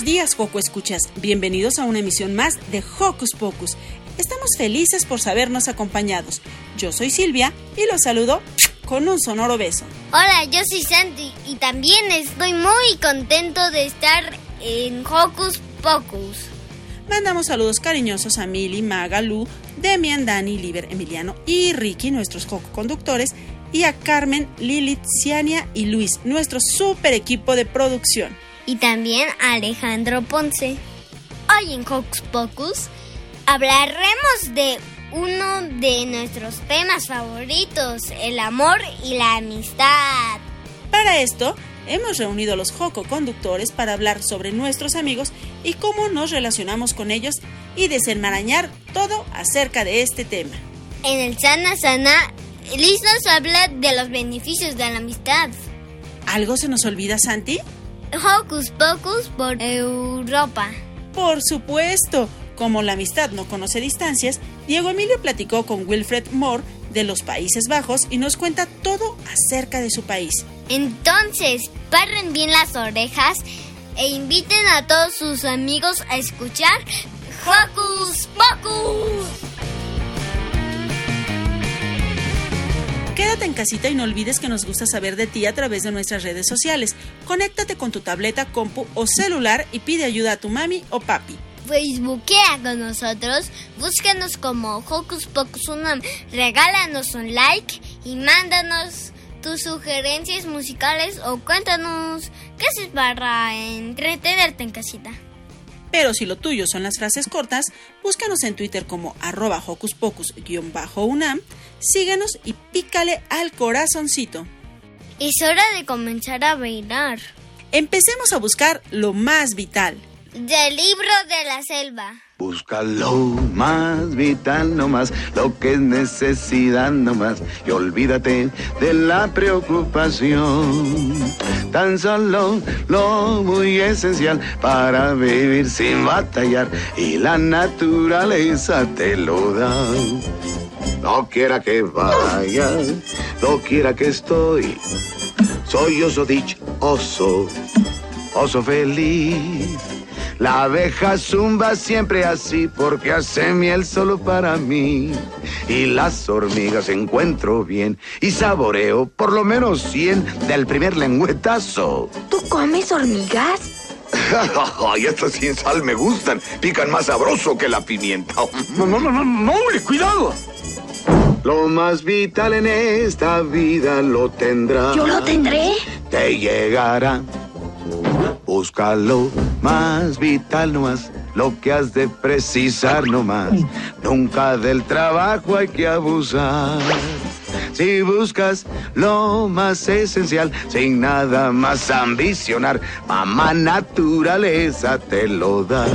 buenos días, Joco Escuchas. Bienvenidos a una emisión más de Hocus Pocus. Estamos felices por sabernos acompañados. Yo soy Silvia y los saludo con un sonoro beso. Hola, yo soy Santi y también estoy muy contento de estar en Hocus Pocus. Mandamos saludos cariñosos a Mili, Maga, Lu, Demian, Dani, Liber, Emiliano y Ricky, nuestros Joco conductores, y a Carmen, Lilith, Ciania y Luis, nuestro super equipo de producción. Y también Alejandro Ponce. Hoy en Hocus Pocus hablaremos de uno de nuestros temas favoritos, el amor y la amistad. Para esto, hemos reunido a los Joco conductores para hablar sobre nuestros amigos y cómo nos relacionamos con ellos y desenmarañar todo acerca de este tema. En el Sana Sana, Liz nos habla de los beneficios de la amistad. ¿Algo se nos olvida, Santi? Hocus Pocus por Europa. Por supuesto, como la amistad no conoce distancias, Diego Emilio platicó con Wilfred Moore de los Países Bajos y nos cuenta todo acerca de su país. Entonces, parren bien las orejas e inviten a todos sus amigos a escuchar Hocus Pocus. Quédate en casita y no olvides que nos gusta saber de ti a través de nuestras redes sociales. Conéctate con tu tableta, compu o celular y pide ayuda a tu mami o papi. Facebookea con nosotros, búscanos como Hocus Pocus Unam, regálanos un like y mándanos tus sugerencias musicales o cuéntanos qué haces para entretenerte en casita. Pero si lo tuyo son las frases cortas, búscanos en Twitter como arroba hocus pocus-unam, síguenos y pícale al corazoncito. Es hora de comenzar a bailar. Empecemos a buscar lo más vital. Del libro de la selva. Busca lo más vital nomás, lo que es necesidad nomás, y olvídate de la preocupación. Tan solo lo muy esencial para vivir sin batallar, y la naturaleza te lo da. No quiera que vaya, no quiera que estoy, soy oso dichoso, oso feliz. La abeja zumba siempre así porque hace miel solo para mí. Y las hormigas encuentro bien y saboreo por lo menos 100 del primer lengüetazo. ¿Tú comes hormigas? Ay, estas sin sal me gustan. Pican más sabroso que la pimienta. No, no, no, no, no, cuidado. Lo más vital en esta vida lo tendrá. ¿Yo lo tendré? Te llegará. Búscalo más vital nomás, lo que has de precisar nomás. Nunca del trabajo hay que abusar. Si buscas lo más esencial, sin nada más ambicionar, mamá naturaleza te lo da.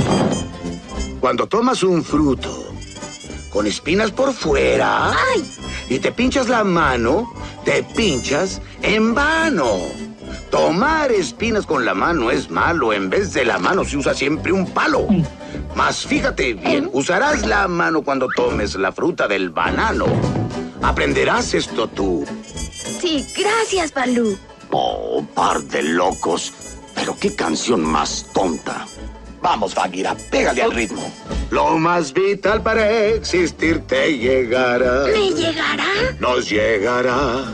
Cuando tomas un fruto con espinas por fuera y te pinchas la mano, te pinchas en vano. Tomar espinas con la mano es malo. En vez de la mano se usa siempre un palo. Mas fíjate bien, usarás la mano cuando tomes la fruta del banano. Aprenderás esto tú. Sí, gracias, Balú. Oh, par de locos. Pero qué canción más tonta. Vamos, Bagheera, pégale al ritmo. Lo más vital para existir te llegará. ¿Me llegará? Nos llegará.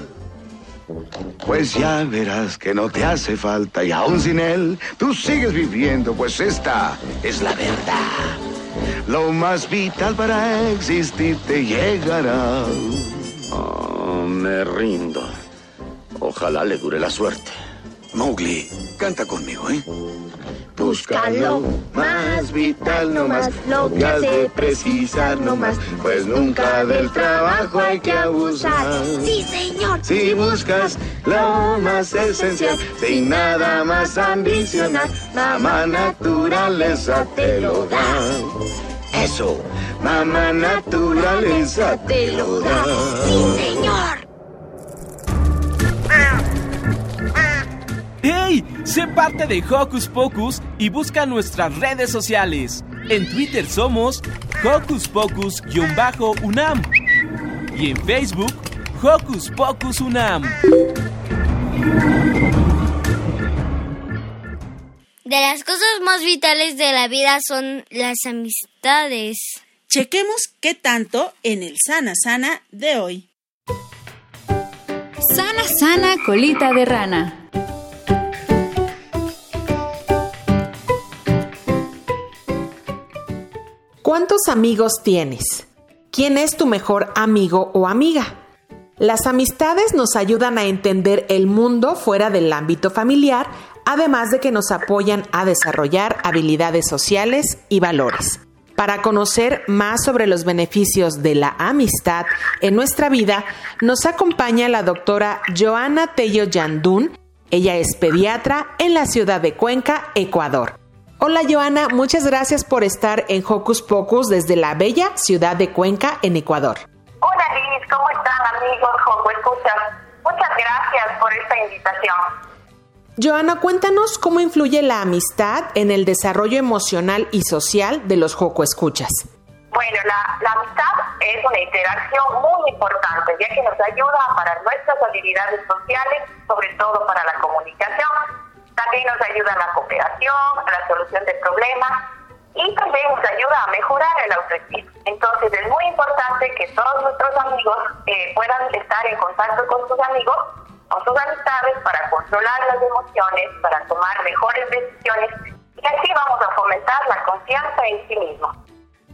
Pues ya verás que no te hace falta y aún sin él tú sigues viviendo, pues esta es la verdad. Lo más vital para existir te llegará. Oh, me rindo. Ojalá le dure la suerte. Mowgli, canta conmigo, ¿eh? Busca lo más vital no más, lo que has de precisar no más, pues nunca del trabajo hay que abusar. Sí, señor. Si buscas lo más esencial, sin nada más ambicionar, mamá naturaleza te lo da. Eso, mamá naturaleza te lo da. Sí, señor. Sé parte de Hocus Pocus y busca nuestras redes sociales. En Twitter somos Hocus Pocus-UNAM y en Facebook Hocus Pocus UNAM. De las cosas más vitales de la vida son las amistades. Chequemos qué tanto en el Sana Sana de hoy. Sana, sana, colita de rana. ¿Cuántos amigos tienes? ¿Quién es tu mejor amigo o amiga? Las amistades nos ayudan a entender el mundo fuera del ámbito familiar, además de que nos apoyan a desarrollar habilidades sociales y valores. Para conocer más sobre los beneficios de la amistad en nuestra vida, nos acompaña la doctora Joana Tello Yandún. Ella es pediatra en la ciudad de Cuenca, Ecuador. Hola Joana, muchas gracias por estar en Hocus Pocus desde la bella ciudad de Cuenca, en Ecuador. Hola Liz, ¿cómo están amigos Hocus Escuchas? Muchas gracias por esta invitación. Joana, cuéntanos cómo influye la amistad en el desarrollo emocional y social de los Joco Escuchas. Bueno, la, la amistad es una interacción muy importante, ya que nos ayuda para nuestras habilidades sociales, sobre todo para la comunicación. También nos ayuda en la cooperación, en la solución de problemas y también nos ayuda a mejorar el autoestima. Entonces es muy importante que todos nuestros amigos eh, puedan estar en contacto con sus amigos, con sus amistades para controlar las emociones, para tomar mejores decisiones y así vamos a fomentar la confianza en sí mismo.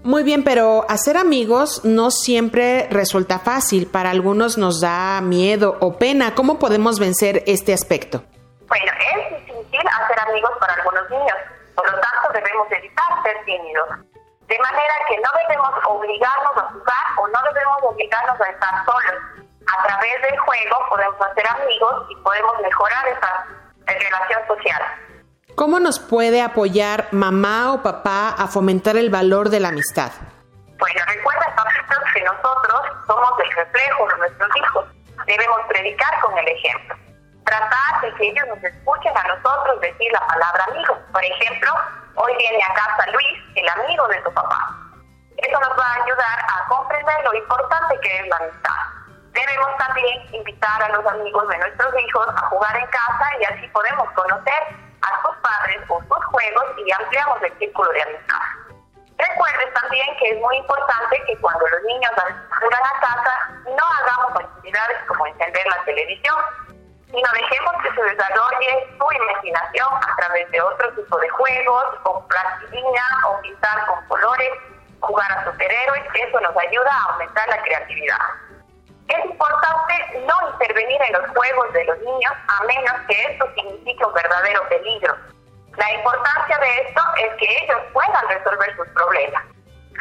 Muy bien, pero hacer amigos no siempre resulta fácil. Para algunos nos da miedo o pena. ¿Cómo podemos vencer este aspecto? Bueno, es difícil hacer amigos para algunos niños, por lo tanto debemos evitar ser tímidos. De manera que no debemos obligarnos a jugar o no debemos obligarnos a estar solos. A través del juego podemos hacer amigos y podemos mejorar esa relación social. ¿Cómo nos puede apoyar mamá o papá a fomentar el valor de la amistad? Bueno, recuerda que nosotros somos el reflejo de nuestros hijos. Debemos predicar con el ejemplo. Tratar de que ellos nos escuchen a nosotros decir la palabra amigo. Por ejemplo, hoy viene a casa Luis, el amigo de tu papá. Eso nos va a ayudar a comprender lo importante que es la amistad. Debemos también invitar a los amigos de nuestros hijos a jugar en casa y así podemos conocer a sus padres o sus juegos y ampliamos el círculo de amistad. Recuerden también que es muy importante que cuando los niños juegan a casa no hagamos actividades como encender la televisión, sino dejemos que se desarrolle su imaginación a través de otro tipo de juegos, o plastilina, o pintar con colores, jugar a superhéroes, eso nos ayuda a aumentar la creatividad. Es importante no intervenir en los juegos de los niños a menos que esto signifique un verdadero peligro. La importancia de esto es que ellos puedan resolver sus problemas,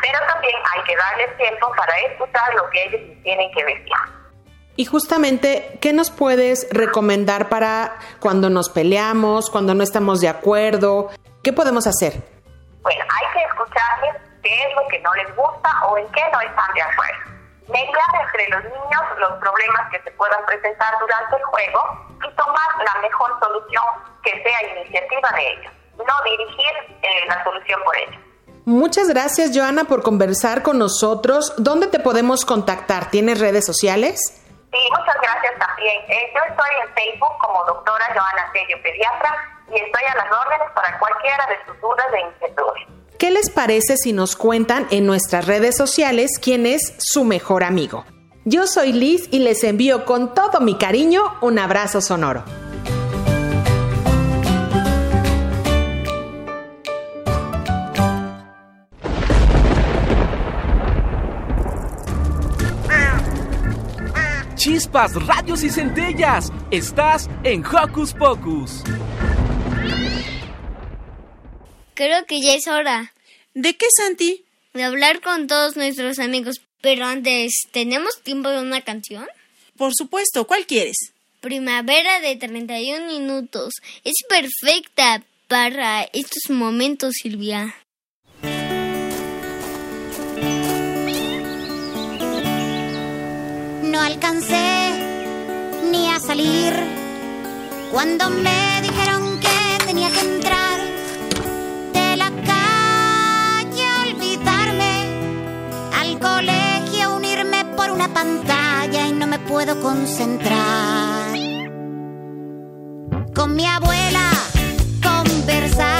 pero también hay que darles tiempo para escuchar lo que ellos tienen que decir. Y justamente, ¿qué nos puedes recomendar para cuando nos peleamos, cuando no estamos de acuerdo? ¿Qué podemos hacer? Bueno, hay que escucharles qué es lo que no les gusta o en qué no están de acuerdo. Mediar entre los niños los problemas que se puedan presentar durante el juego y tomar la mejor solución que sea iniciativa de ellos, no dirigir eh, la solución por ellos. Muchas gracias, Joana, por conversar con nosotros. ¿Dónde te podemos contactar? ¿Tienes redes sociales? Sí, muchas gracias también. Eh, yo estoy en Facebook como doctora Joana Tello, pediatra, y estoy a las órdenes para cualquiera de sus dudas e inquietudes. ¿Qué les parece si nos cuentan en nuestras redes sociales quién es su mejor amigo? Yo soy Liz y les envío con todo mi cariño un abrazo sonoro. Chispas, radios y centellas. Estás en Hocus Pocus. Creo que ya es hora. ¿De qué, Santi? De hablar con todos nuestros amigos. Pero antes, ¿tenemos tiempo de una canción? Por supuesto, ¿cuál quieres? Primavera de 31 minutos. Es perfecta para estos momentos, Silvia. No alcancé ni a salir. Cuando me dijeron que tenía que entrar de la calle olvidarme al colegio unirme por una pantalla y no me puedo concentrar. Con mi abuela conversar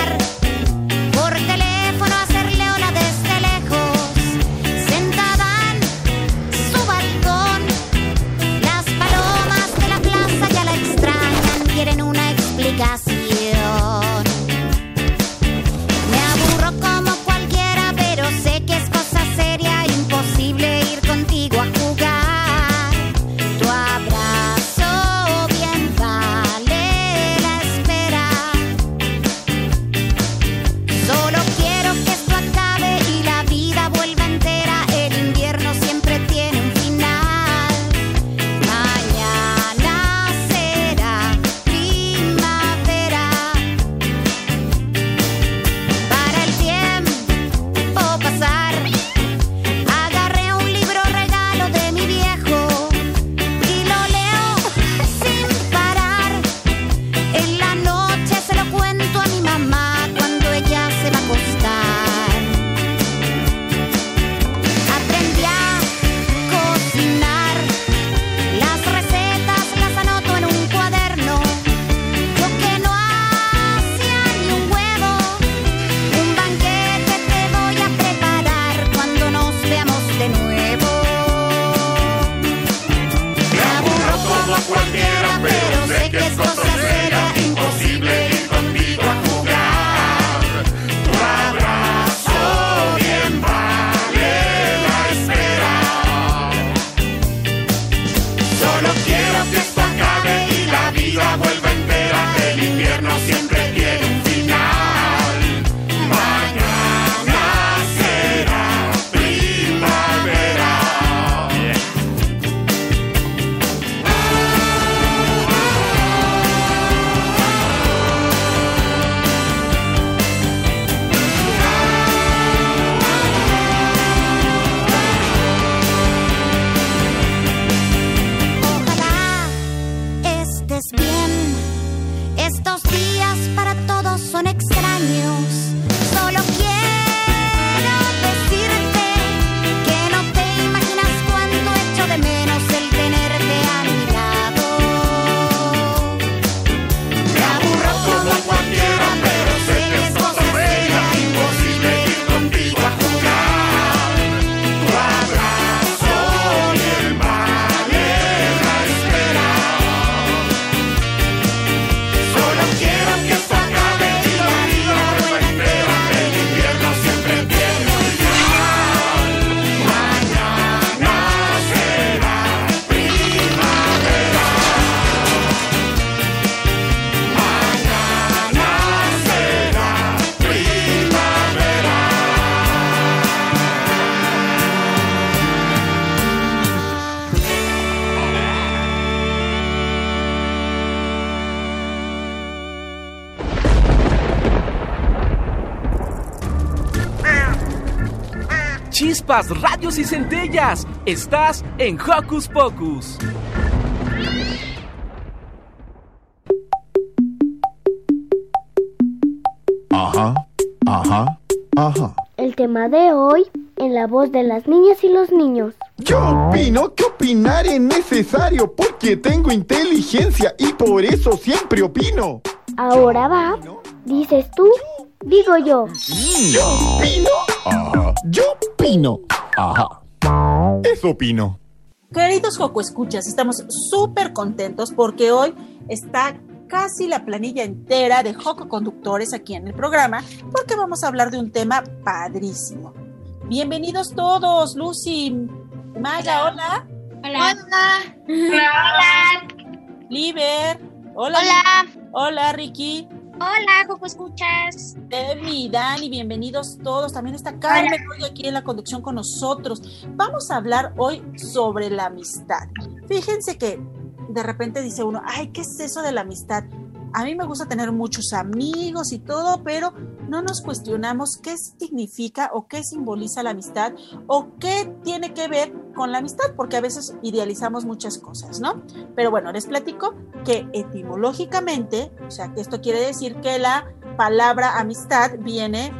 Chispas, radios y centellas. Estás en Hocus Pocus. Ajá, ajá, ajá. El tema de hoy en la voz de las niñas y los niños. Yo opino que opinar es necesario porque tengo inteligencia y por eso siempre opino. Ahora va, dices tú Digo yo. Yo opino. Ajá. Yo opino. Ajá. Eso opino. Queridos Joco Escuchas, estamos súper contentos porque hoy está casi la planilla entera de Joco Conductores aquí en el programa porque vamos a hablar de un tema padrísimo. Bienvenidos todos, Lucy, Maya, hola. Hola. Hola. Hola. Liber, hola. Hola. Hola, Ricky. Hola, Joco Escuchas. Emi, Dani, bienvenidos todos. También está Carmen hoy aquí en la conducción con nosotros. Vamos a hablar hoy sobre la amistad. Fíjense que de repente dice uno, ay, ¿qué es eso de la amistad? A mí me gusta tener muchos amigos y todo, pero no nos cuestionamos qué significa o qué simboliza la amistad o qué tiene que ver con la amistad, porque a veces idealizamos muchas cosas, ¿no? Pero bueno, les platico que etimológicamente, o sea, que esto quiere decir que la palabra amistad viene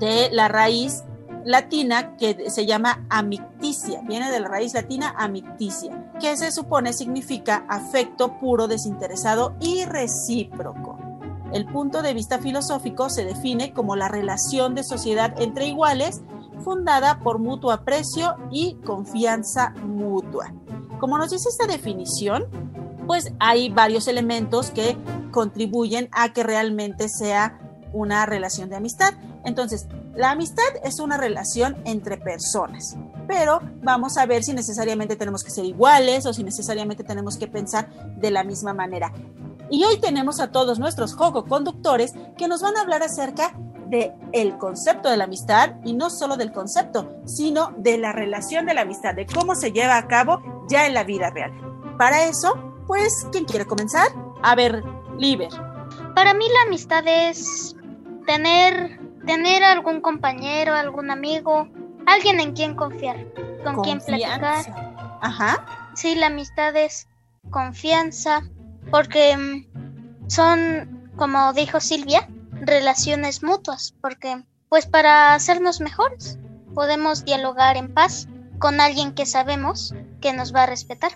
de la raíz latina que se llama amicticia, viene de la raíz latina amicticia, que se supone significa afecto puro, desinteresado y recíproco. El punto de vista filosófico se define como la relación de sociedad entre iguales fundada por mutuo aprecio y confianza mutua. Como nos dice esta definición, pues hay varios elementos que contribuyen a que realmente sea una relación de amistad. Entonces, la amistad es una relación entre personas, pero vamos a ver si necesariamente tenemos que ser iguales o si necesariamente tenemos que pensar de la misma manera. Y hoy tenemos a todos nuestros joco conductores que nos van a hablar acerca de el concepto de la amistad y no solo del concepto, sino de la relación de la amistad, de cómo se lleva a cabo ya en la vida real. Para eso, pues, ¿quién quiere comenzar? A ver, Liber. Para mí la amistad es tener tener algún compañero, algún amigo, alguien en quien confiar, con quien platicar. Ajá. Sí, la amistad es confianza, porque mm, son, como dijo Silvia, relaciones mutuas, porque pues para hacernos mejores podemos dialogar en paz con alguien que sabemos que nos va a respetar.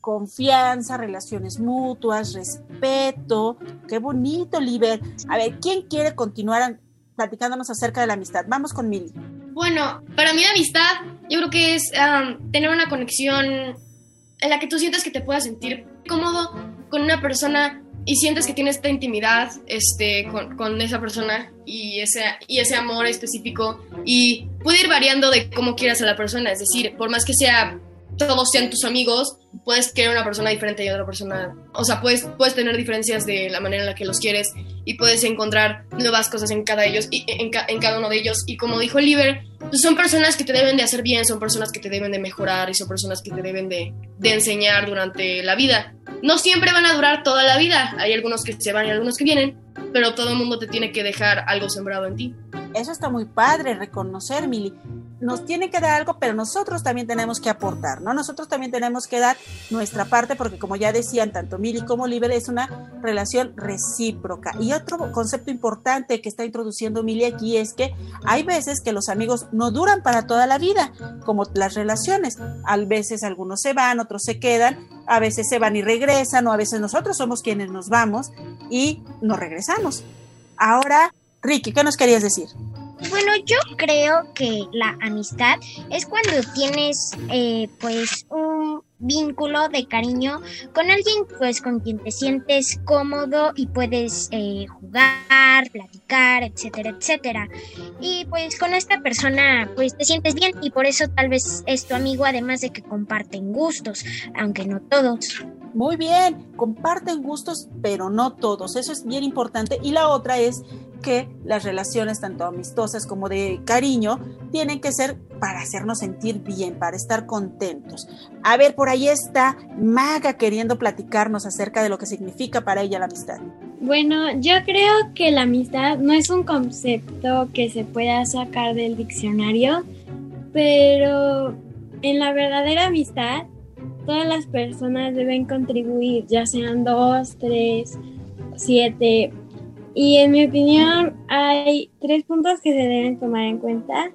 Confianza, relaciones mutuas, respeto. Qué bonito, Liber. A ver, ¿quién quiere continuar platicándonos acerca de la amistad? Vamos con Mili. Bueno, para mí la amistad yo creo que es um, tener una conexión en la que tú sientas que te puedas sentir cómodo con una persona y sientes que tienes esta intimidad este, con, con, esa persona y ese, y ese amor específico y puede ir variando de cómo quieras a la persona, es decir, por más que sea todos sean tus amigos, puedes querer una persona diferente y otra persona, o sea, puedes, puedes tener diferencias de la manera en la que los quieres y puedes encontrar nuevas cosas en cada, ellos, y, en, en cada uno de ellos. Y como dijo Oliver, pues son personas que te deben de hacer bien, son personas que te deben de mejorar y son personas que te deben de, de enseñar durante la vida. No siempre van a durar toda la vida, hay algunos que se van y algunos que vienen, pero todo el mundo te tiene que dejar algo sembrado en ti. Eso está muy padre, reconocer, Mili nos tiene que dar algo, pero nosotros también tenemos que aportar, ¿no? Nosotros también tenemos que dar nuestra parte, porque como ya decían tanto Mili como Liber, es una relación recíproca. Y otro concepto importante que está introduciendo Mili aquí es que hay veces que los amigos no duran para toda la vida, como las relaciones. A veces algunos se van, otros se quedan, a veces se van y regresan, o a veces nosotros somos quienes nos vamos y nos regresamos. Ahora, Ricky, ¿qué nos querías decir? Bueno, yo creo que la amistad es cuando tienes eh, pues un vínculo de cariño con alguien pues con quien te sientes cómodo y puedes eh, jugar, platicar, etcétera, etcétera. Y pues con esta persona pues te sientes bien y por eso tal vez es tu amigo además de que comparten gustos, aunque no todos. Muy bien, comparten gustos, pero no todos. Eso es bien importante. Y la otra es que las relaciones, tanto amistosas como de cariño, tienen que ser para hacernos sentir bien, para estar contentos. A ver, por ahí está Maga queriendo platicarnos acerca de lo que significa para ella la amistad. Bueno, yo creo que la amistad no es un concepto que se pueda sacar del diccionario, pero en la verdadera amistad todas las personas deben contribuir, ya sean dos, tres, siete y en mi opinión hay tres puntos que se deben tomar en cuenta,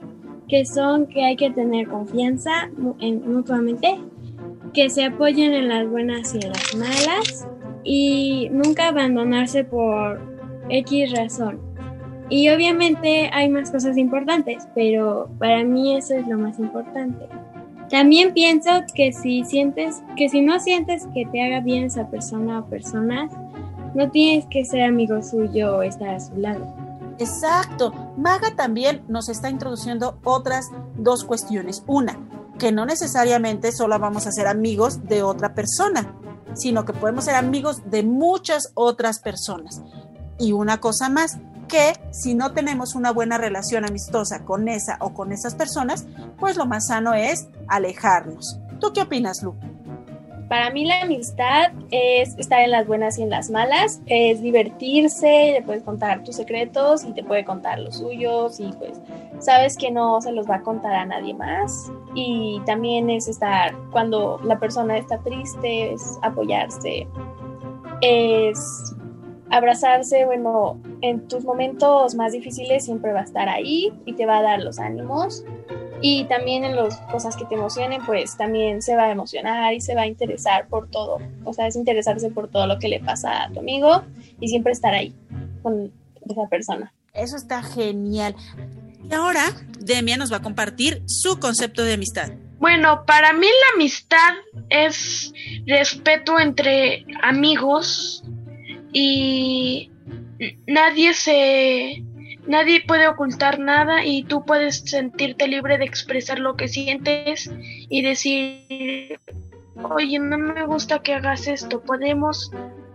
que son que hay que tener confianza mutuamente, que se apoyen en las buenas y en las malas y nunca abandonarse por X razón. Y obviamente hay más cosas importantes, pero para mí eso es lo más importante. También pienso que si sientes, que si no sientes que te haga bien esa persona o personas, no tienes que ser amigo suyo o estar a su lado. Exacto. Maga también nos está introduciendo otras dos cuestiones. Una, que no necesariamente solo vamos a ser amigos de otra persona, sino que podemos ser amigos de muchas otras personas. Y una cosa más, que si no tenemos una buena relación amistosa con esa o con esas personas, pues lo más sano es alejarnos. ¿Tú qué opinas, Lu? Para mí la amistad es estar en las buenas y en las malas, es divertirse, le puedes contar tus secretos y te puede contar los suyos y pues sabes que no se los va a contar a nadie más. Y también es estar cuando la persona está triste, es apoyarse, es abrazarse, bueno, en tus momentos más difíciles siempre va a estar ahí y te va a dar los ánimos. Y también en las cosas que te emocionen, pues también se va a emocionar y se va a interesar por todo. O sea, es interesarse por todo lo que le pasa a tu amigo y siempre estar ahí con esa persona. Eso está genial. Y ahora Demia nos va a compartir su concepto de amistad. Bueno, para mí la amistad es respeto entre amigos y nadie se nadie puede ocultar nada y tú puedes sentirte libre de expresar lo que sientes y decir oye no me gusta que hagas esto podemos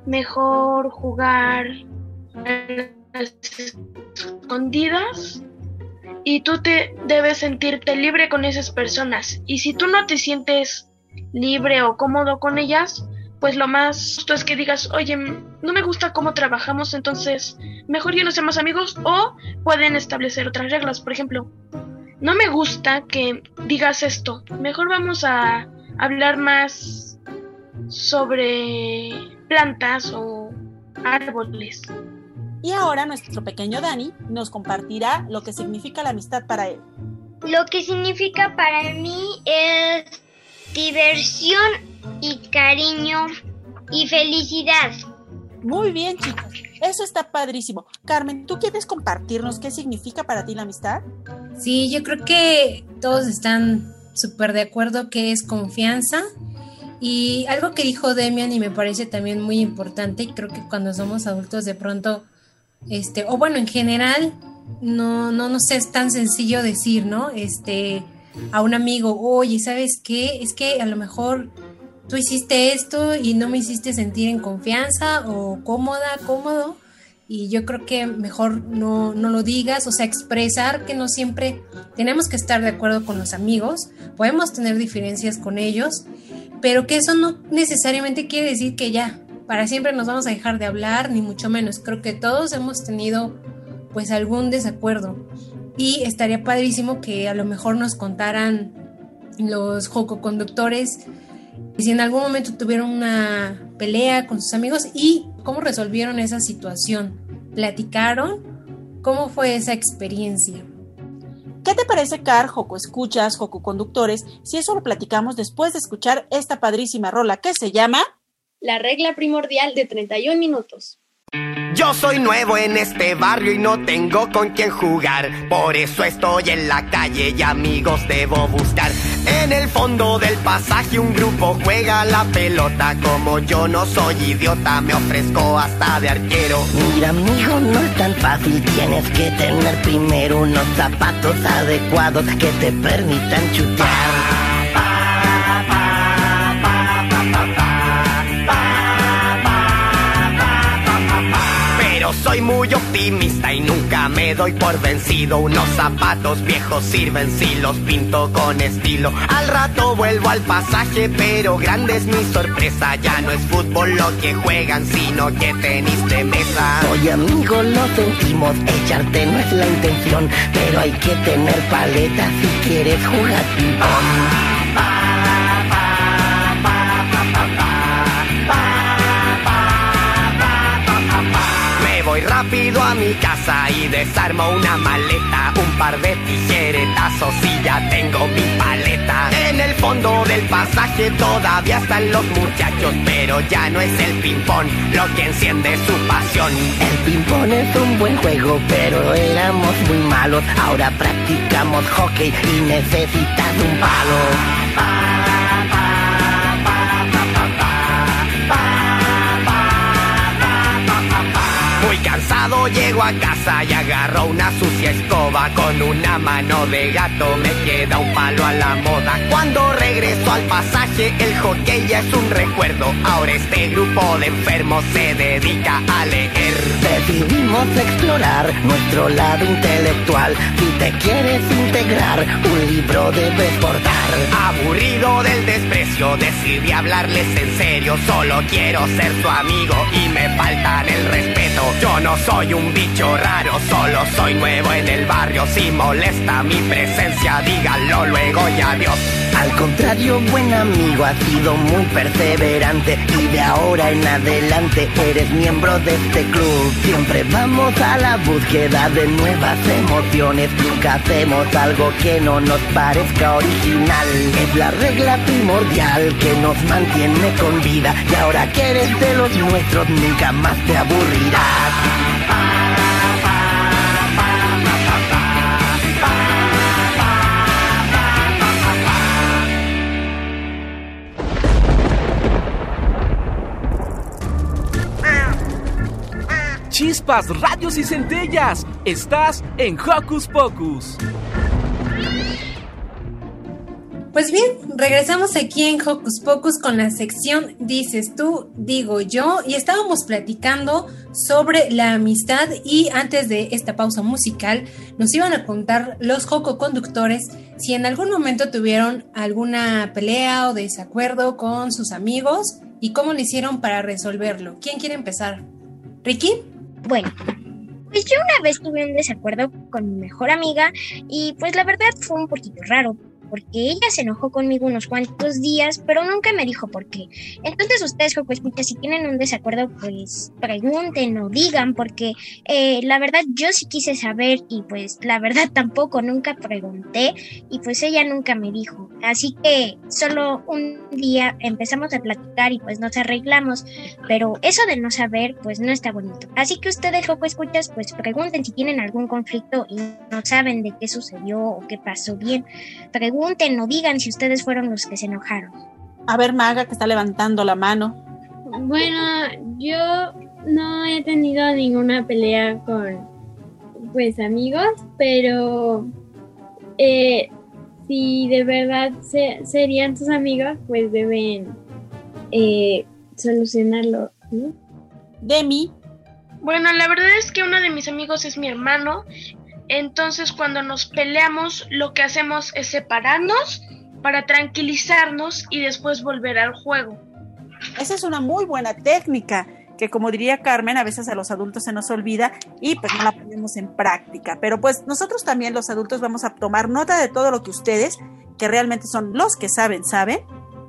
mejor jugar escondidas y tú te debes sentirte libre con esas personas. Y si tú no te sientes libre o cómodo con ellas pues lo más justo es que digas, oye, no me gusta cómo trabajamos, entonces mejor ya no seamos amigos o pueden establecer otras reglas. Por ejemplo, no me gusta que digas esto, mejor vamos a hablar más sobre plantas o árboles. Y ahora nuestro pequeño Dani nos compartirá lo que significa la amistad para él. Lo que significa para mí es diversión y cariño y felicidad. Muy bien, chicos. Eso está padrísimo. Carmen, ¿tú quieres compartirnos qué significa para ti la amistad? Sí, yo creo que todos están súper de acuerdo que es confianza. Y algo que dijo Demian y me parece también muy importante, y creo que cuando somos adultos de pronto, este, o bueno, en general, no, no nos es tan sencillo decir, ¿no? Este, a un amigo, oye, ¿sabes qué? Es que a lo mejor tú hiciste esto y no me hiciste sentir en confianza o cómoda, cómodo. Y yo creo que mejor no, no lo digas, o sea, expresar que no siempre tenemos que estar de acuerdo con los amigos, podemos tener diferencias con ellos, pero que eso no necesariamente quiere decir que ya, para siempre nos vamos a dejar de hablar, ni mucho menos. Creo que todos hemos tenido pues algún desacuerdo y estaría padrísimo que a lo mejor nos contaran los jococonductores si en algún momento tuvieron una pelea con sus amigos y cómo resolvieron esa situación. ¿Platicaron? ¿Cómo fue esa experiencia? ¿Qué te parece, Car, Joco Escuchas, Joco Conductores, si eso lo platicamos después de escuchar esta padrísima rola que se llama La regla primordial de 31 minutos? Yo soy nuevo en este barrio y no tengo con quién jugar. Por eso estoy en la calle y amigos debo buscar. En el fondo del pasaje un grupo juega la pelota. Como yo no soy idiota, me ofrezco hasta de arquero. Mira, amigo, no es tan fácil. Tienes que tener primero unos zapatos adecuados que te permitan chutar. Soy muy optimista y nunca me doy por vencido. Unos zapatos viejos sirven si los pinto con estilo. Al rato vuelvo al pasaje, pero grande es mi sorpresa. Ya no es fútbol lo que juegan, sino que tenis de mesa. Oye, amigo, lo sentimos. Echarte no es la intención, pero hay que tener paleta si quieres jugar ping voy rápido a mi casa y desarmo una maleta, un par de tijeretazos y ya tengo mi paleta. En el fondo del pasaje todavía están los muchachos, pero ya no es el ping-pong lo que enciende su pasión. El ping-pong es un buen juego, pero éramos muy malos. Ahora practicamos hockey y necesitas un palo. Cansado llego a casa y agarro una sucia escoba. Con una mano de gato me queda un palo a la moda. Cuando regreso al pasaje el hockey ya es un recuerdo. Ahora este grupo de enfermos se dedica a leer. Decidimos explorar nuestro lado intelectual. Si te quieres integrar, un libro debes portar. Aburrido del desprecio, decidí hablarles en serio. Solo quiero ser tu amigo y me faltan el respeto. Yo no soy un bicho raro, solo soy nuevo en el barrio Si molesta mi presencia, díganlo luego y adiós Al contrario, buen amigo, has sido muy perseverante y de ahora en adelante eres miembro de este club. Siempre vamos a la búsqueda de nuevas emociones, nunca hacemos algo que no nos parezca original. Es la regla primordial que nos mantiene con vida y ahora que eres de los nuestros nunca más te aburrirás. Chispas, radios y centellas. Estás en Hocus Pocus. Pues bien, regresamos aquí en Hocus Pocus con la sección Dices tú, digo yo, y estábamos platicando sobre la amistad y antes de esta pausa musical nos iban a contar los Joco conductores si en algún momento tuvieron alguna pelea o desacuerdo con sus amigos y cómo lo hicieron para resolverlo. ¿Quién quiere empezar? ¿Ricky? Bueno, pues yo una vez tuve un desacuerdo con mi mejor amiga y pues la verdad fue un poquito raro porque ella se enojó conmigo unos cuantos días, pero nunca me dijo por qué. Entonces ustedes, Coco Escucha, si tienen un desacuerdo, pues pregunten o digan, porque eh, la verdad yo sí quise saber y pues la verdad tampoco nunca pregunté y pues ella nunca me dijo. Así que solo un día empezamos a platicar y pues nos arreglamos, pero eso de no saber pues no está bonito. Así que ustedes, Coco Escuchas, pues pregunten si tienen algún conflicto y no saben de qué sucedió o qué pasó bien. Pregunten o digan si ustedes fueron los que se enojaron. A ver, Maga, que está levantando la mano. Bueno, yo no he tenido ninguna pelea con pues amigos, pero eh, si de verdad se- serían tus amigos, pues deben eh, solucionarlo. ¿no? Demi. Bueno, la verdad es que uno de mis amigos es mi hermano. Entonces cuando nos peleamos lo que hacemos es separarnos para tranquilizarnos y después volver al juego. Esa es una muy buena técnica que como diría Carmen, a veces a los adultos se nos olvida y pues no la ponemos en práctica. Pero pues nosotros también los adultos vamos a tomar nota de todo lo que ustedes, que realmente son los que saben, saben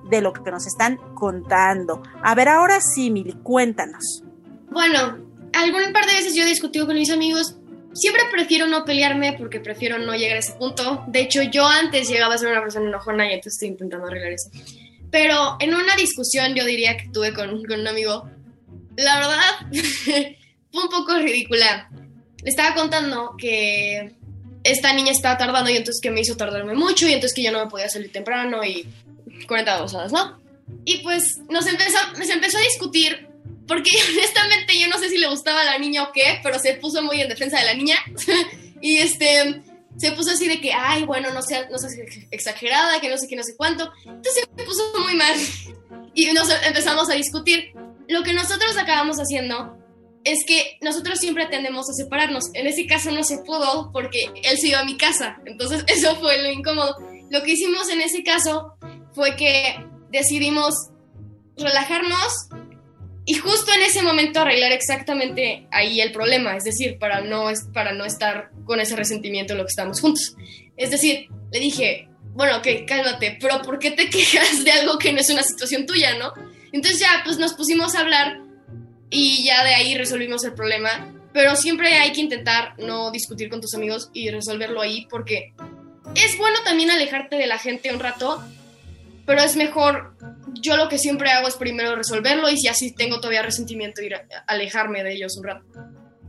de lo que nos están contando. A ver, ahora sí, Mili, cuéntanos. Bueno, algún par de veces yo he discutido con mis amigos. Siempre prefiero no pelearme porque prefiero no llegar a ese punto. De hecho, yo antes llegaba a ser una persona enojona y entonces estoy intentando arreglar eso. Pero en una discusión yo diría que tuve con, con un amigo, la verdad fue un poco ridícula. Le estaba contando que esta niña estaba tardando y entonces que me hizo tardarme mucho y entonces que yo no me podía salir temprano y 40 cosas, ¿no? Y pues nos empezó, se empezó a discutir porque honestamente yo no sé si le gustaba a la niña o qué, pero se puso muy en defensa de la niña y este se puso así de que, ay, bueno, no seas no seas exagerada, que no sé qué, no sé cuánto. Entonces se puso muy mal y nos empezamos a discutir. Lo que nosotros acabamos haciendo es que nosotros siempre tendemos a separarnos. En ese caso no se pudo porque él se iba a mi casa. Entonces eso fue lo incómodo. Lo que hicimos en ese caso fue que decidimos relajarnos y justo en ese momento arreglar exactamente ahí el problema, es decir, para no, para no estar con ese resentimiento en lo que estamos juntos. Es decir, le dije, bueno, ok, cálmate, pero ¿por qué te quejas de algo que no es una situación tuya, no? Entonces ya, pues nos pusimos a hablar y ya de ahí resolvimos el problema, pero siempre hay que intentar no discutir con tus amigos y resolverlo ahí porque es bueno también alejarte de la gente un rato, pero es mejor yo lo que siempre hago es primero resolverlo y si así tengo todavía resentimiento, ir a alejarme de ellos un rato.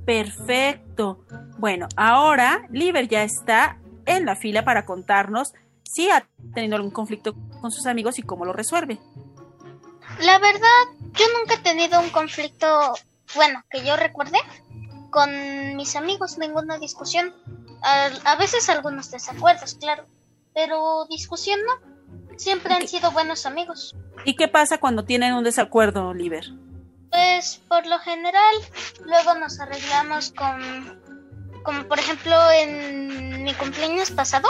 Perfecto. Bueno, ahora Liber ya está en la fila para contarnos si ha tenido algún conflicto con sus amigos y cómo lo resuelve. La verdad, yo nunca he tenido un conflicto, bueno, que yo recuerde, con mis amigos, ninguna discusión. A, a veces algunos desacuerdos, claro, pero discusión no. Siempre han sido buenos amigos. ¿Y qué pasa cuando tienen un desacuerdo, Liber? Pues por lo general, luego nos arreglamos con, como por ejemplo en mi cumpleaños pasado,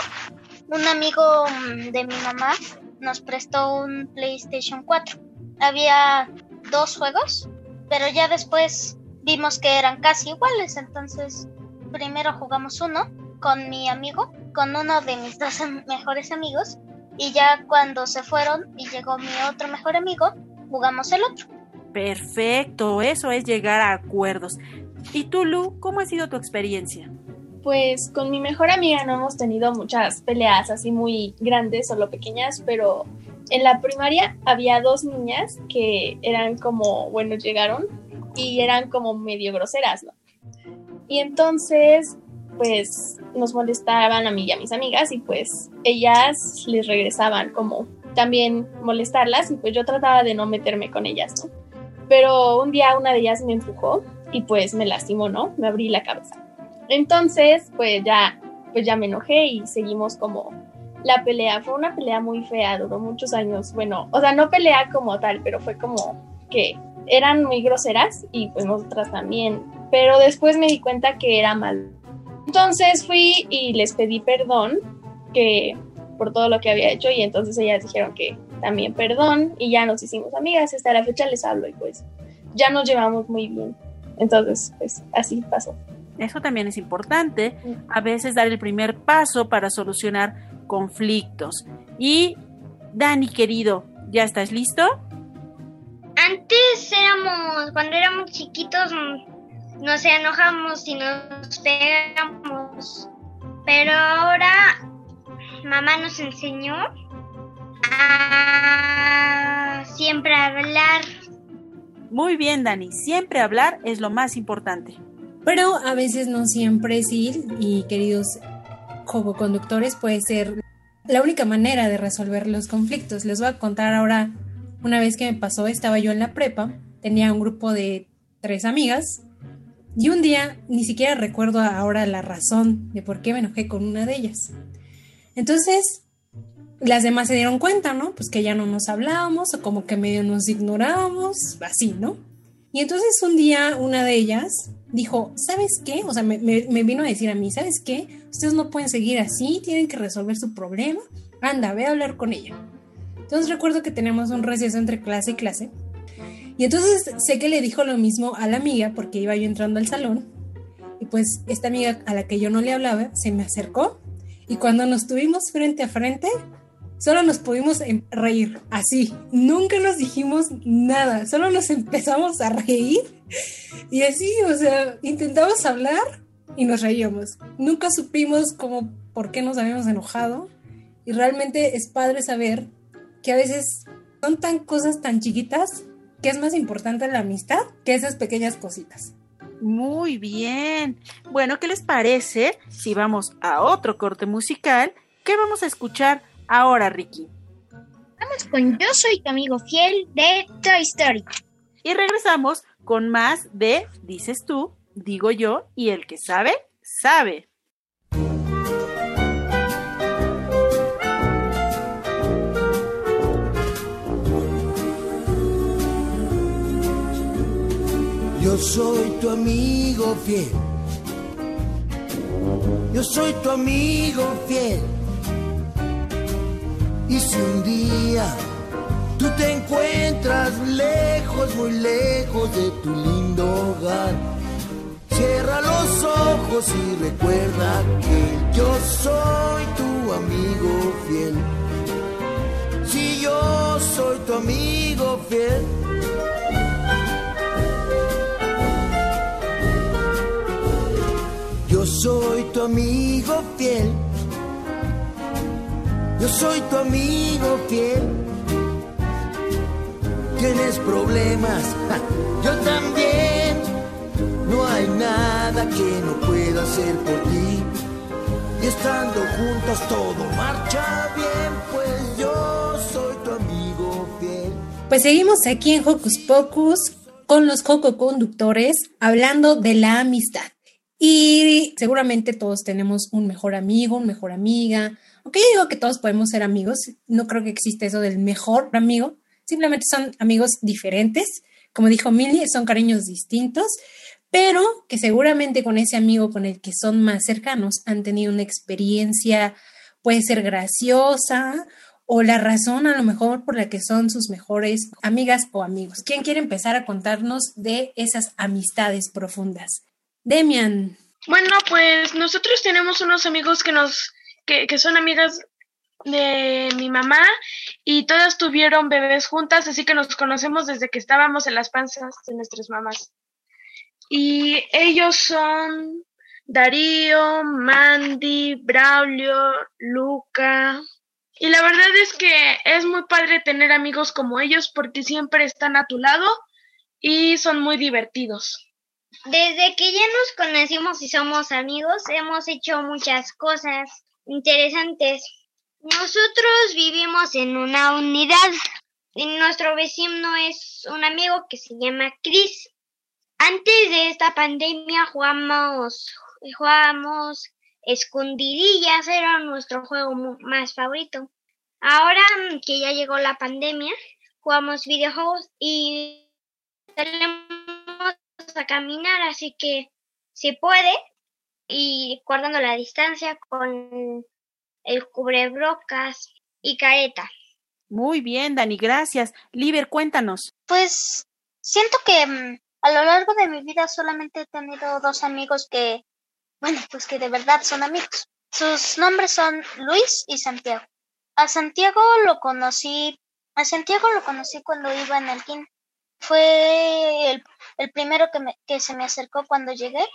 un amigo de mi mamá nos prestó un PlayStation 4. Había dos juegos, pero ya después vimos que eran casi iguales, entonces primero jugamos uno con mi amigo, con uno de mis dos mejores amigos, y ya cuando se fueron y llegó mi otro mejor amigo, jugamos el otro. Perfecto, eso es llegar a acuerdos. ¿Y tú, Lu, cómo ha sido tu experiencia? Pues con mi mejor amiga no hemos tenido muchas peleas así muy grandes, solo pequeñas, pero en la primaria había dos niñas que eran como, bueno, llegaron y eran como medio groseras, ¿no? Y entonces, pues nos molestaban a mí y a mis amigas y pues ellas les regresaban como también molestarlas y pues yo trataba de no meterme con ellas, ¿no? Pero un día una de ellas me empujó y pues me lastimó, ¿no? Me abrí la cabeza. Entonces, pues ya, pues ya me enojé y seguimos como la pelea. Fue una pelea muy fea, duró muchos años. Bueno, o sea, no pelea como tal, pero fue como que eran muy groseras y pues nosotras también. Pero después me di cuenta que era mal. Entonces fui y les pedí perdón que por todo lo que había hecho y entonces ellas dijeron que también perdón y ya nos hicimos amigas, hasta la fecha les hablo y pues ya nos llevamos muy bien. Entonces, pues así pasó. Eso también es importante, a veces dar el primer paso para solucionar conflictos. Y Dani, querido, ¿ya estás listo? Antes éramos, cuando éramos chiquitos, nos enojamos y nos pegamos. Pero ahora mamá nos enseñó a siempre hablar. Muy bien, Dani, siempre hablar es lo más importante. Pero a veces no siempre, sí, y queridos conductores, puede ser la única manera de resolver los conflictos. Les voy a contar ahora, una vez que me pasó, estaba yo en la prepa, tenía un grupo de tres amigas, y un día ni siquiera recuerdo ahora la razón de por qué me enojé con una de ellas. Entonces, las demás se dieron cuenta, ¿no? Pues que ya no nos hablábamos o como que medio nos ignorábamos, así, ¿no? Y entonces un día una de ellas dijo, ¿sabes qué? O sea, me, vino a decir a mí, ¿sabes qué? Ustedes no pueden seguir así, tienen que resolver su problema. Anda, ve a hablar con ella. Entonces recuerdo que tenemos un receso entre clase y clase. Y entonces sé que le dijo lo mismo a la amiga porque iba yo entrando al salón. Y pues esta amiga a la que yo no le hablaba se me acercó y cuando nos tuvimos frente a frente, solo nos pudimos em, reír, así. Nunca nos dijimos nada, solo nos empezamos a reír y así, o sea, intentamos hablar y nos reíamos. Nunca supimos como por qué nos habíamos enojado y realmente es padre saber que a veces son tan cosas tan chiquitas que es más importante la amistad que esas pequeñas cositas. Muy bien. Bueno, ¿qué les parece si vamos a otro corte musical? ¿Qué vamos a escuchar ahora, Ricky? Vamos con Yo soy tu amigo fiel de Toy Story. Y regresamos con más de Dices tú, digo yo, y el que sabe, sabe. Yo soy tu amigo fiel. Yo soy tu amigo fiel. Y si un día tú te encuentras lejos, muy lejos de tu lindo hogar, cierra los ojos y recuerda que yo soy tu amigo fiel. Si yo soy tu amigo fiel. Soy tu amigo fiel. Yo soy tu amigo fiel. tienes problemas, yo también. No hay nada que no pueda hacer por ti. Y estando juntos todo marcha bien, pues yo soy tu amigo fiel. Pues seguimos aquí en Hocus Pocus con los Joco Conductores hablando de la amistad. Y seguramente todos tenemos un mejor amigo, un mejor amiga. Aunque yo digo que todos podemos ser amigos, no creo que exista eso del mejor amigo. Simplemente son amigos diferentes. Como dijo Milly, son cariños distintos, pero que seguramente con ese amigo con el que son más cercanos han tenido una experiencia, puede ser graciosa o la razón a lo mejor por la que son sus mejores amigas o amigos. ¿Quién quiere empezar a contarnos de esas amistades profundas? Demian. Bueno, pues nosotros tenemos unos amigos que nos, que, que son amigas de mi mamá y todas tuvieron bebés juntas, así que nos conocemos desde que estábamos en las panzas de nuestras mamás. Y ellos son Darío, Mandy, Braulio, Luca. Y la verdad es que es muy padre tener amigos como ellos porque siempre están a tu lado y son muy divertidos. Desde que ya nos conocimos y somos amigos, hemos hecho muchas cosas interesantes. Nosotros vivimos en una unidad y nuestro vecino es un amigo que se llama Chris. Antes de esta pandemia jugamos, jugamos escondidillas, era nuestro juego más favorito. Ahora que ya llegó la pandemia, jugamos videojuegos y tenemos a caminar, así que se puede y guardando la distancia con el cubrebrocas y careta. Muy bien, Dani, gracias. Liber, cuéntanos. Pues siento que mm, a lo largo de mi vida solamente he tenido dos amigos que, bueno, pues que de verdad son amigos. Sus nombres son Luis y Santiago. A Santiago lo conocí, a Santiago lo conocí cuando iba en el kinder fue el, el primero que, me, que se me acercó cuando llegué.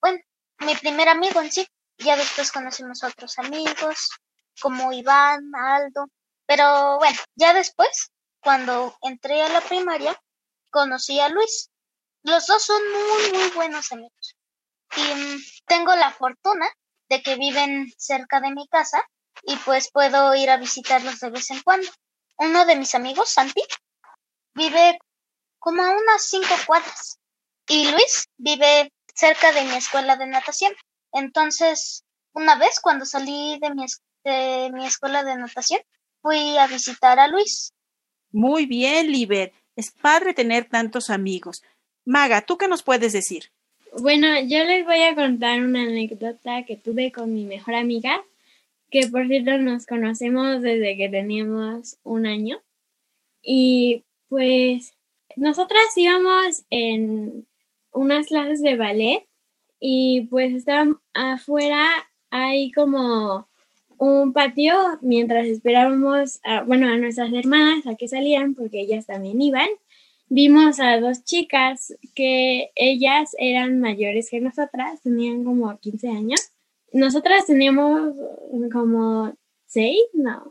Bueno, mi primer amigo en sí. Ya después conocimos otros amigos, como Iván, Aldo. Pero bueno, ya después, cuando entré a la primaria, conocí a Luis. Los dos son muy, muy buenos amigos. Y mm, tengo la fortuna de que viven cerca de mi casa y pues puedo ir a visitarlos de vez en cuando. Uno de mis amigos, Santi, vive como a unas cinco cuadras. Y Luis vive cerca de mi escuela de natación. Entonces, una vez cuando salí de mi, de mi escuela de natación, fui a visitar a Luis. Muy bien, Liber. Es padre tener tantos amigos. Maga, ¿tú qué nos puedes decir? Bueno, yo les voy a contar una anécdota que tuve con mi mejor amiga, que por cierto nos conocemos desde que teníamos un año. Y pues nosotras íbamos en unas clases de ballet y pues estaban afuera, hay como un patio mientras esperábamos, a, bueno, a nuestras hermanas a que salieran porque ellas también iban. Vimos a dos chicas que ellas eran mayores que nosotras, tenían como 15 años. Nosotras teníamos como 6, no,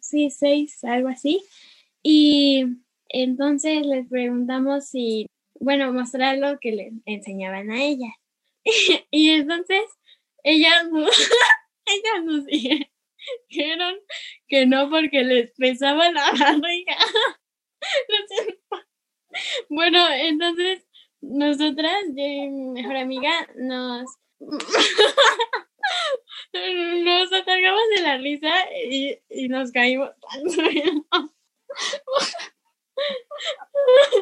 sí, 6, algo así. Y entonces les preguntamos si, bueno, mostrar lo que les enseñaban a ella. y entonces ellas, ellas nos dijeron que no porque les pesaba la barriga. bueno, entonces nosotras, yo y mi mejor amiga, nos nos atargamos de la risa y, y nos caímos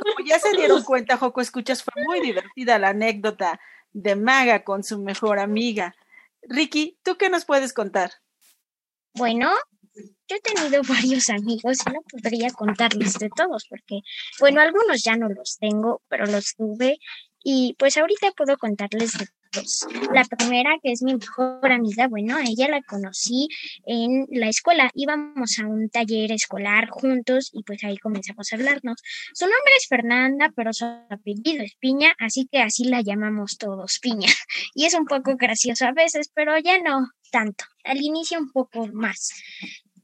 Como ya se dieron cuenta, Joco Escuchas, fue muy divertida la anécdota de Maga con su mejor amiga. Ricky, ¿tú qué nos puedes contar? Bueno, yo he tenido varios amigos y no podría contarles de todos porque, bueno, algunos ya no los tengo, pero los tuve y pues ahorita puedo contarles de la primera, que es mi mejor amiga, bueno, ella la conocí en la escuela. Íbamos a un taller escolar juntos y pues ahí comenzamos a hablarnos. Su nombre es Fernanda, pero su apellido es Piña, así que así la llamamos todos Piña. Y es un poco gracioso a veces, pero ya no tanto. Al inicio un poco más.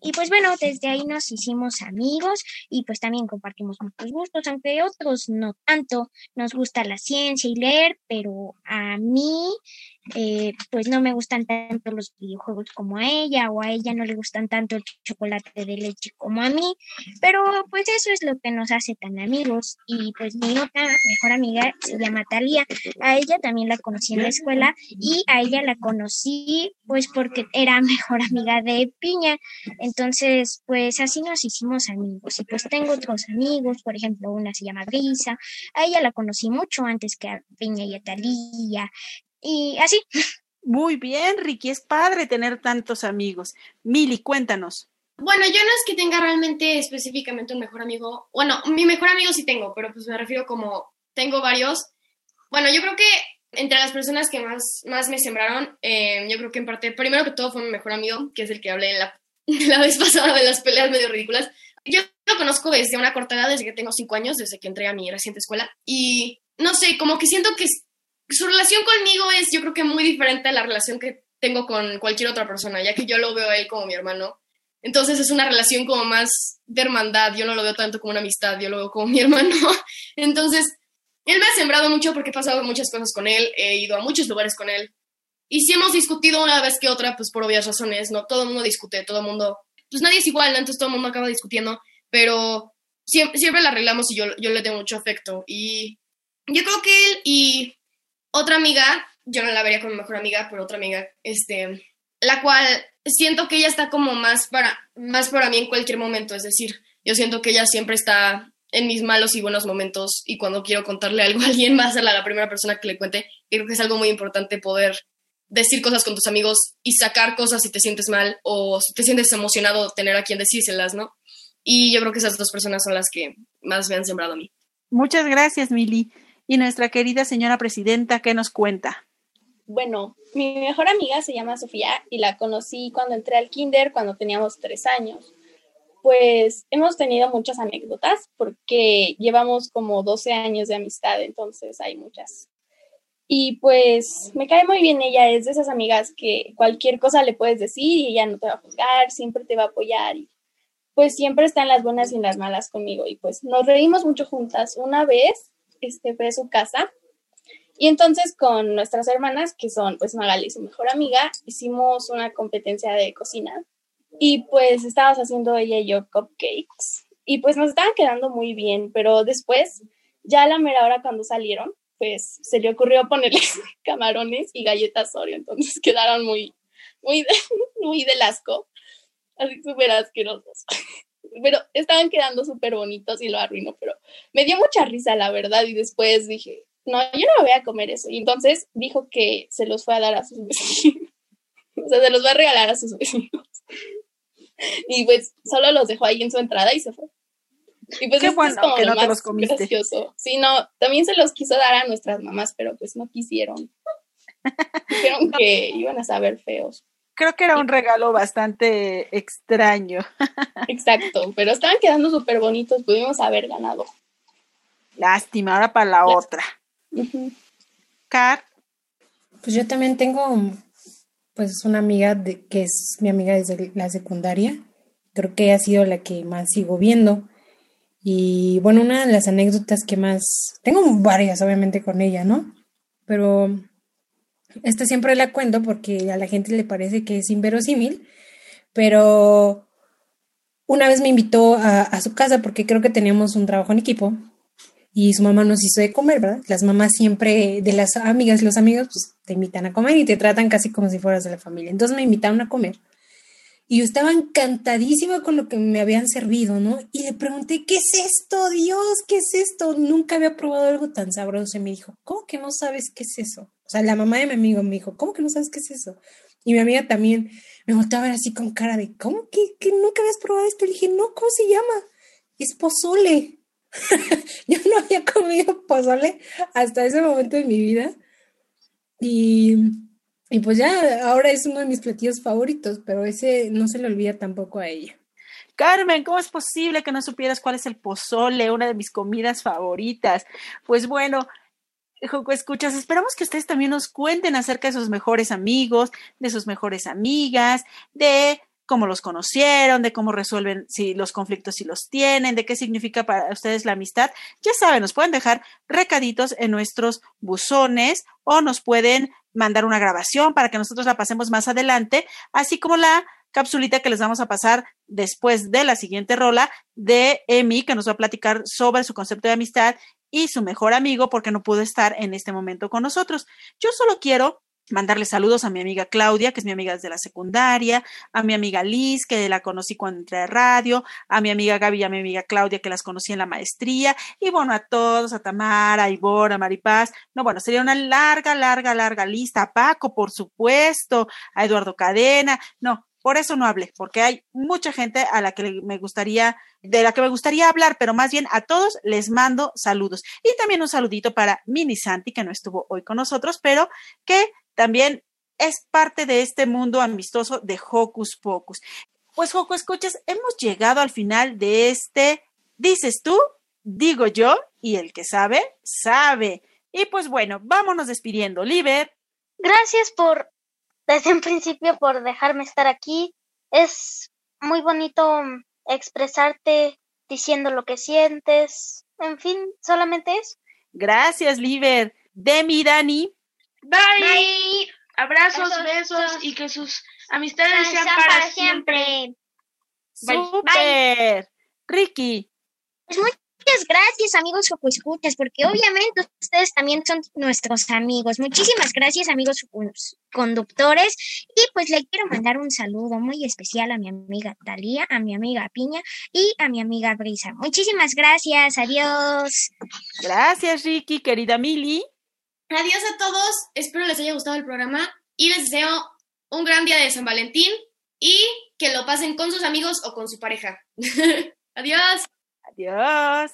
Y pues bueno, desde ahí nos hicimos amigos y pues también compartimos muchos gustos, aunque otros no tanto. Nos gusta la ciencia y leer, pero a mí eh, pues no me gustan tanto los videojuegos como a ella o a ella no le gustan tanto el chocolate de leche como a mí, pero pues eso es lo que nos hace tan amigos. Y pues mi otra mejor amiga se llama Talía, a ella también la conocí en la escuela y a ella la conocí pues porque era mejor amiga de Piña, entonces pues así nos hicimos amigos. Y pues tengo otros amigos, por ejemplo una se llama Brisa, a ella la conocí mucho antes que a Piña y a Talía, y así. Muy bien, Ricky, es padre tener tantos amigos. Mili, cuéntanos. Bueno, yo no es que tenga realmente específicamente un mejor amigo. Bueno, mi mejor amigo sí tengo, pero pues me refiero como tengo varios. Bueno, yo creo que entre las personas que más, más me sembraron, eh, yo creo que en parte, primero que todo fue mi mejor amigo, que es el que hablé la, la vez pasada de las peleas medio ridículas. Yo lo conozco desde una corta edad, desde que tengo cinco años, desde que entré a mi reciente escuela. Y no sé, como que siento que su relación conmigo es yo creo que muy diferente a la relación que tengo con cualquier otra persona, ya que yo lo veo a él como mi hermano. Entonces es una relación como más de hermandad, yo no lo veo tanto como una amistad, yo lo veo como mi hermano. Entonces, él me ha sembrado mucho porque he pasado muchas cosas con él, he ido a muchos lugares con él. Y si hemos discutido una vez que otra, pues por obvias razones, ¿no? Todo el mundo discute, todo el mundo... Pues nadie es igual, ¿no? entonces todo el mundo acaba discutiendo, pero siempre, siempre la arreglamos y yo, yo le tengo mucho afecto. Y yo creo que él y otra amiga, yo no la vería como mejor amiga, pero otra amiga, este, la cual siento que ella está como más para, más para mí en cualquier momento, es decir, yo siento que ella siempre está en mis malos y buenos momentos y cuando quiero contarle algo a alguien va a ser la, primera persona que le cuente. creo que es algo muy importante poder decir cosas con tus amigos y sacar cosas si te sientes mal o si te sientes emocionado tener a quien decírselas, ¿no? Y yo creo que esas dos personas son las que más me han sembrado a mí. Muchas gracias, Mili. Y nuestra querida señora presidenta, ¿qué nos cuenta? Bueno, mi mejor amiga se llama Sofía y la conocí cuando entré al kinder, cuando teníamos tres años. Pues hemos tenido muchas anécdotas porque llevamos como 12 años de amistad, entonces hay muchas. Y pues me cae muy bien ella, es de esas amigas que cualquier cosa le puedes decir y ella no te va a juzgar, siempre te va a apoyar pues siempre está en las buenas y en las malas conmigo y pues nos reímos mucho juntas. Una vez este, fue su casa. Y entonces con nuestras hermanas, que son pues Magali, su mejor amiga, hicimos una competencia de cocina. Y pues estábamos haciendo ella y yo cupcakes. Y pues nos estaban quedando muy bien, pero después, ya a la mera hora cuando salieron, pues se le ocurrió ponerle camarones y galletas Oreo. Entonces quedaron muy, muy, muy del asco. Así súper asquerosos pero estaban quedando súper bonitos y lo arruinó, pero me dio mucha risa, la verdad, y después dije, no, yo no voy a comer eso. Y entonces dijo que se los fue a dar a sus vecinos, o sea, se los va a regalar a sus vecinos. Y pues solo los dejó ahí en su entrada y se fue. Y pues Qué bueno es como que no te los comiste. gracioso. Sí, no, también se los quiso dar a nuestras mamás, pero pues no quisieron. Dijeron que iban a saber feos creo que era un regalo bastante extraño. Exacto, pero estaban quedando súper bonitos, pudimos haber ganado. Lástima, ahora para la otra. Car. Pues yo también tengo pues una amiga de, que es mi amiga desde la secundaria. Creo que ha sido la que más sigo viendo. Y bueno, una de las anécdotas que más... Tengo varias, obviamente, con ella, ¿no? Pero esta siempre la cuento porque a la gente le parece que es inverosímil, pero una vez me invitó a, su casa porque creo que teníamos un trabajo en equipo y su mamá nos hizo de comer, ¿verdad? Las mamás siempre, de las amigas y los amigos, pues te invitan a comer y te tratan casi como si fueras de la familia. Entonces me invitaron a comer y yo estaba encantadísima con lo que me habían servido, ¿no? Y le pregunté, ¿qué es esto, Dios? ¿Qué es esto? Nunca había probado algo tan sabroso. Y me dijo, ¿cómo que no sabes qué es eso? O sea, la mamá de mi amigo me dijo, ¿cómo que no sabes qué es eso? Y mi amiga también me volteó a ver así con cara de, ¿cómo que, que nunca habías probado esto? Le dije, no, ¿cómo se llama? Es pozole. Yo no había comido pozole hasta ese momento de mi vida. Y, y pues ya, ahora es uno de mis platillos favoritos, pero ese no se le olvida tampoco a ella. Carmen, ¿cómo es posible que no supieras cuál es el pozole, una de mis comidas favoritas? Pues bueno, escuchas, esperamos que ustedes también nos cuenten acerca de sus mejores amigos, de sus mejores amigas, de cómo los conocieron, de cómo resuelven si los conflictos si los tienen, de qué significa para ustedes la amistad. Ya saben, nos pueden dejar recaditos en nuestros buzones o nos pueden mandar una grabación para que nosotros la pasemos más adelante, así como la capsulita que les vamos a pasar después de la siguiente rola de Emi, que nos va a platicar sobre su concepto de amistad y su mejor amigo porque no pudo estar en este momento con nosotros. Yo solo quiero mandarle saludos a mi amiga Claudia, que es mi amiga desde la secundaria, a mi amiga Liz, que la conocí cuando entré a radio, a mi amiga Gaby y a mi amiga Claudia, que las conocí en la maestría, y bueno, a todos, a Tamara, a Ivor, a Maripaz. No, bueno, sería una larga, larga, larga lista. A Paco, por supuesto, a Eduardo Cadena. No, por eso no hablé, porque hay mucha gente a la que me gustaría, de la que me gustaría hablar, pero más bien a todos les mando saludos. Y también un saludito para Mini Santi, que no estuvo hoy con nosotros, pero que también es parte de este mundo amistoso de Hocus Pocus. Pues, Joco, escuchas, hemos llegado al final de este, dices tú, digo yo, y el que sabe, sabe. Y pues bueno, vámonos despidiendo. Liber. Gracias por, desde un principio, por dejarme estar aquí. Es muy bonito expresarte diciendo lo que sientes. En fin, solamente es. Gracias, Liber. Demi, Dani. Bye. Abrazos, besos, y que sus amistades sean, para, siempre. Super. Ricky. Pues muchas gracias, amigos escuchas, porque obviamente ustedes también son nuestros amigos. Muchísimas gracias, amigos conductores. Y pues le quiero mandar un saludo muy especial a mi amiga Talía, a mi amiga Piña y a mi amiga Brisa. Muchísimas gracias. Adiós. Gracias, Ricky, querida Mili. Adiós a todos, espero les haya gustado el programa y les deseo un gran día de San Valentín y que lo pasen con sus amigos o con su pareja. adiós. Adiós.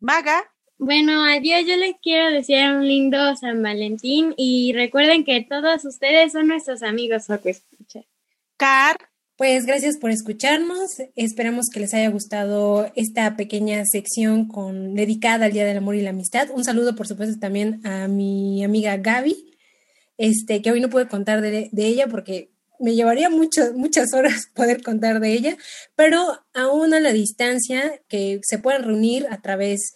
Maga. Bueno, adiós. Yo les quiero desear un lindo San Valentín y recuerden que todos ustedes son nuestros amigos o Car. Pues gracias por escucharnos. Esperamos que les haya gustado esta pequeña sección con dedicada al Día del Amor y la Amistad. Un saludo, por supuesto, también a mi amiga Gaby, este, que hoy no pude contar de, ella porque me llevaría muchas horas poder contar de ella, pero aún a la distancia, que se puedan reunir a través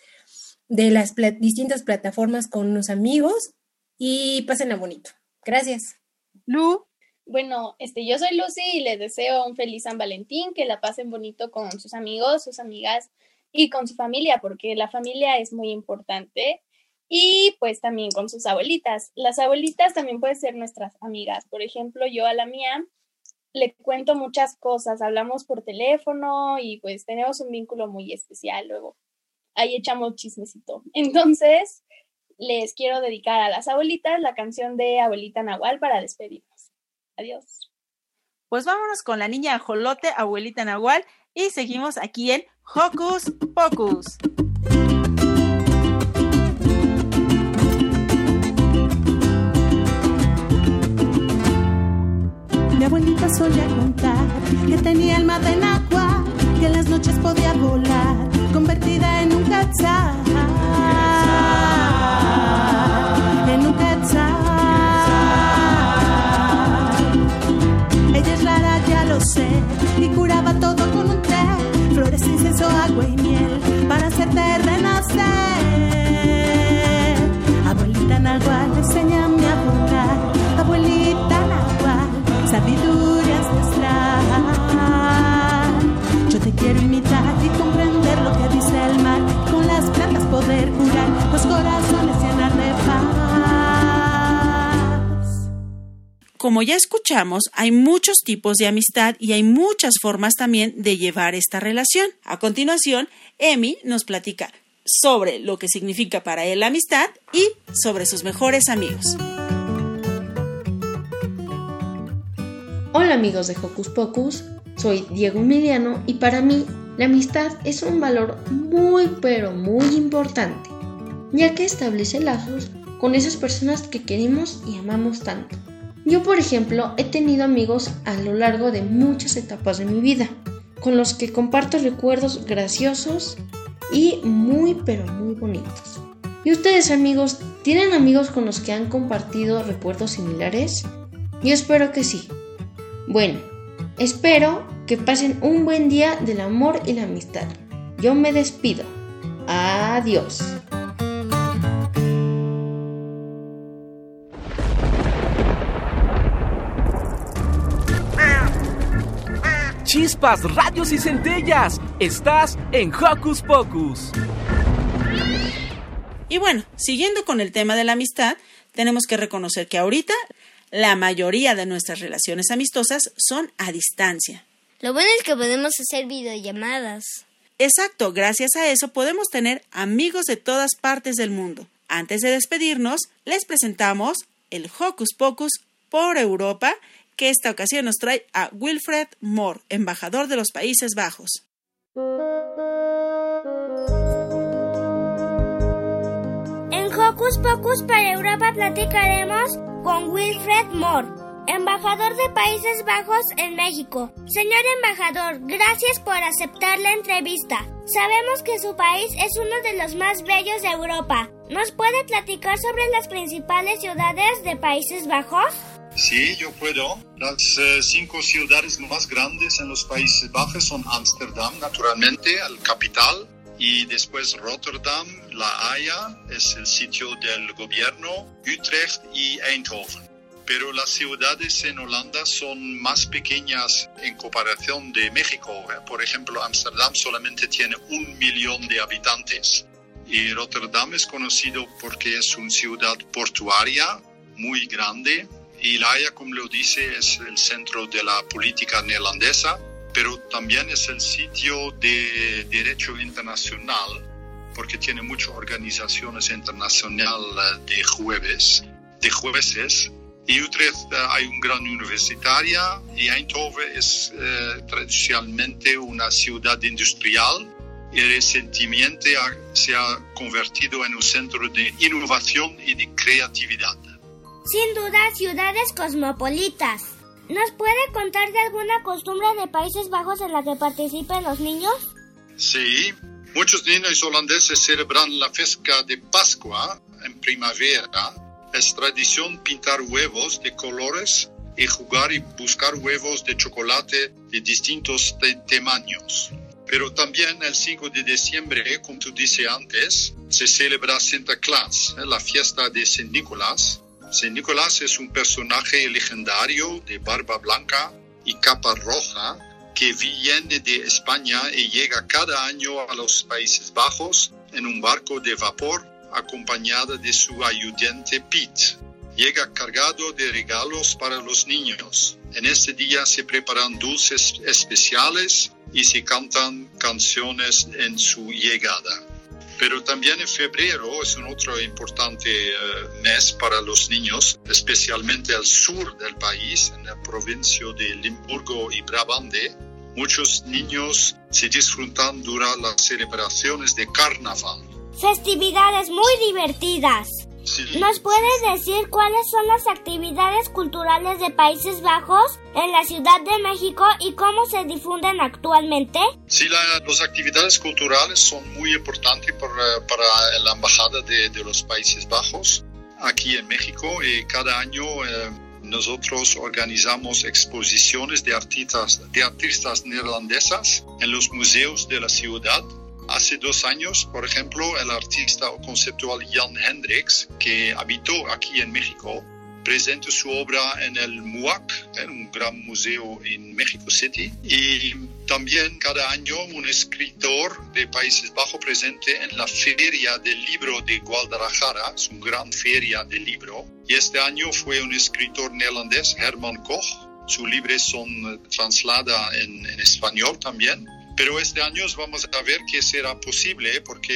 de las distintas plataformas con los amigos y pásenla bonito. Gracias. Lu. Bueno, este, yo soy Lucy y les deseo un feliz San Valentín, que la pasen bonito con sus amigos, sus amigas y con su familia, porque la familia es muy importante. Y pues también con sus abuelitas. Las abuelitas también pueden ser nuestras amigas. Por ejemplo, yo a la mía le cuento muchas cosas, hablamos por teléfono y pues tenemos un vínculo muy especial luego. Ahí echamos chismecito. Entonces, les quiero dedicar a las abuelitas la canción de Abuelita Nahual para despedirnos. Adiós. Pues vámonos con la niña ajolote, abuelita Nahual, y seguimos aquí en Hocus Pocus. Abuelita solía contar que tenía alma de agua, que en las noches podía volar, convertida en un quetzal. En un quetzal. sé y curaba todo con un té, flores, incienso, agua y miel para hacerte renacer. Abuelita Nahual, sabiduría ancestral. Yo te quiero imitar y comprender lo que dice el mar, con las plantas poder curar los corazones llenar de paz. Como ya escuchamos, hay muchos tipos de amistad y hay muchas formas también de llevar esta relación. A continuación, Emi nos platica sobre lo que significa para él la amistad y sobre sus mejores amigos. Hola amigos de Hocus Pocus, soy Diego Emiliano y para mí la amistad es un valor muy pero muy importante, ya que establece lazos con esas personas que queremos y amamos tanto. Yo, por ejemplo, he tenido amigos a lo largo de muchas etapas de mi vida, con los que comparto recuerdos graciosos y muy pero muy bonitos. ¿Y ustedes amigos, tienen amigos con los que han compartido recuerdos similares? Yo espero que sí. Bueno, Espero que pasen un buen día del amor y la amistad. Yo me despido. Adiós. Chispas, radios y centellas. Estás en Hocus Pocus. Y bueno, siguiendo con el tema de la amistad, tenemos que reconocer que ahorita la mayoría de nuestras relaciones amistosas son a distancia. Lo bueno es que podemos hacer videollamadas. Exacto, gracias a eso podemos tener amigos de todas partes del mundo. Antes de despedirnos, les presentamos el Hocus Pocus por Europa, que esta ocasión nos trae a Wilfred Moore, embajador de los Países Bajos. Hocus Pocus para Europa platicaremos con Wilfred Moore, embajador de Países Bajos en México. Señor embajador, gracias por aceptar la entrevista. Sabemos que su país es uno de los más bellos de Europa. ¿Nos puede platicar sobre las principales ciudades de Países Bajos? Sí, yo puedo. Las eh, cinco ciudades más grandes en los Países Bajos son Ámsterdam, naturalmente, el capital, y después Rotterdam, La Haya, es el sitio del gobierno, Utrecht y Eindhoven. Pero las ciudades en Holanda son más pequeñas en comparación de México. Por ejemplo, Ámsterdam solamente tiene un millón de habitantes. Y Rotterdam es conocido porque es una ciudad portuaria muy grande. Y La Haya, como lo dice, es el centro de la política neerlandesa pero también es el sitio de derecho internacional, porque tiene muchas organizaciones internacionales de jueves, de jueces. Y Utrecht hay una gran universitaria y Eindhoven es eh, tradicionalmente una ciudad industrial y recientemente se ha convertido en un centro de innovación y de creatividad. Sin duda, ciudades cosmopolitas. ¿Nos puede contar de alguna costumbre de Países Bajos en la que participen los niños? Sí, muchos niños holandeses celebran la fiesta de Pascua en primavera. Es tradición pintar huevos de colores y jugar y buscar huevos de chocolate de distintos tamaños. Pero también el 5 de diciembre, como tú dices antes, se celebra Santa Claus, la fiesta de San Nicolás San Nicolás es un personaje legendario de barba blanca y capa roja que viene de España y llega cada año a los Países Bajos en un barco de vapor acompañada de su ayudante Pete. Llega cargado de regalos para los niños. En este día se preparan dulces especiales y se cantan canciones en su llegada. Pero también en febrero es un otro importante eh, mes para los niños, especialmente al sur del país, en la provincia de Limburgo y Brabante. Muchos niños se disfrutan durante las celebraciones de carnaval. Festividades muy divertidas. ¿Nos puedes decir cuáles son las actividades culturales de Países Bajos en la Ciudad de México y cómo se difunden actualmente? Sí, las actividades culturales son muy importantes para, para la Embajada de, de, los Países Bajos aquí en México y cada año eh, nosotros organizamos exposiciones de artistas, de artistas neerlandesas en los museos de la ciudad. Hace dos años, por ejemplo, el artista conceptual Jan Hendricks, que habitó aquí en México, presentó su obra en el MUAC, en un gran museo en México City. Y también cada año un escritor de Países Bajos presente en la Feria del Libro de Guadalajara, es una gran feria del libro. Y este año fue un escritor neerlandés, Herman Koch. Sus libros son trasladados en, en español también. Pero este año vamos a ver qué será posible porque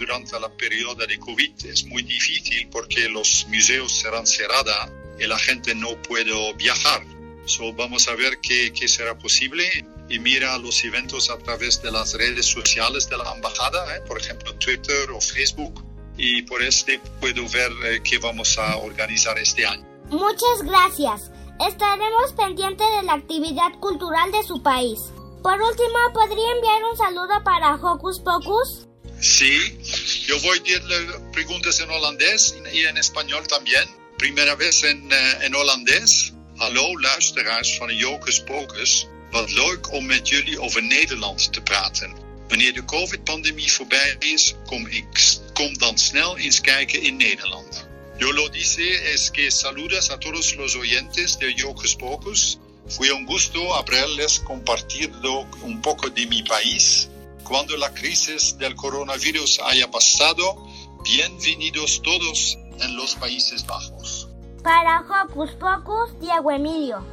durante la periodo de COVID es muy difícil porque los museos serán cerrados y la gente no puede viajar. So, vamos a ver qué, qué, será posible y mira los eventos a través de las redes sociales de la embajada, ¿eh? por ejemplo Twitter o Facebook, y por este puedo ver eh, qué vamos a organizar este año. Muchas gracias. Estaremos pendientes de la actividad cultural de su país. Por último, ¿podría enviar un saludo para Hocus Pocus? Sí, yo voy a decirle preguntas en holandés y en español también. Primera vez en, en holandés. Hallo luisteraars van Jocus Pocus. Wat leuk om met jullie over Nederland te praten. Wanneer de COVID-pandemie voorbij is, kom, ik, kom dan snel eens kijken in Nederland. Yo lo dice es que saludas a todos los oyentes de Jocus Pocus. Fue un gusto haberles compartido un poco de mi país. Cuando la crisis del coronavirus haya pasado, bienvenidos todos en los Países Bajos. Para Hocus Pocus, Diego Emilio.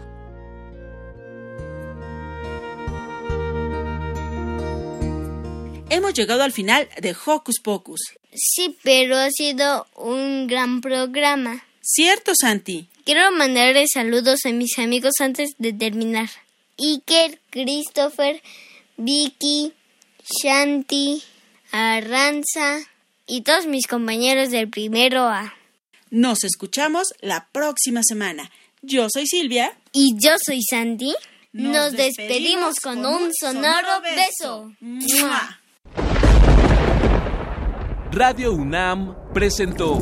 Hemos llegado al final de Hocus Pocus. Sí, pero ha sido un gran programa. Cierto, Santi. Quiero mandarle saludos a mis amigos antes de terminar. Iker, Christopher, Vicky, Shanti, Arranza y todos mis compañeros del primero A. Nos escuchamos la próxima semana. Yo soy Silvia. Y yo soy Santi. Nos, despedimos, con, un sonoro beso. ¡Mua! Radio UNAM presentó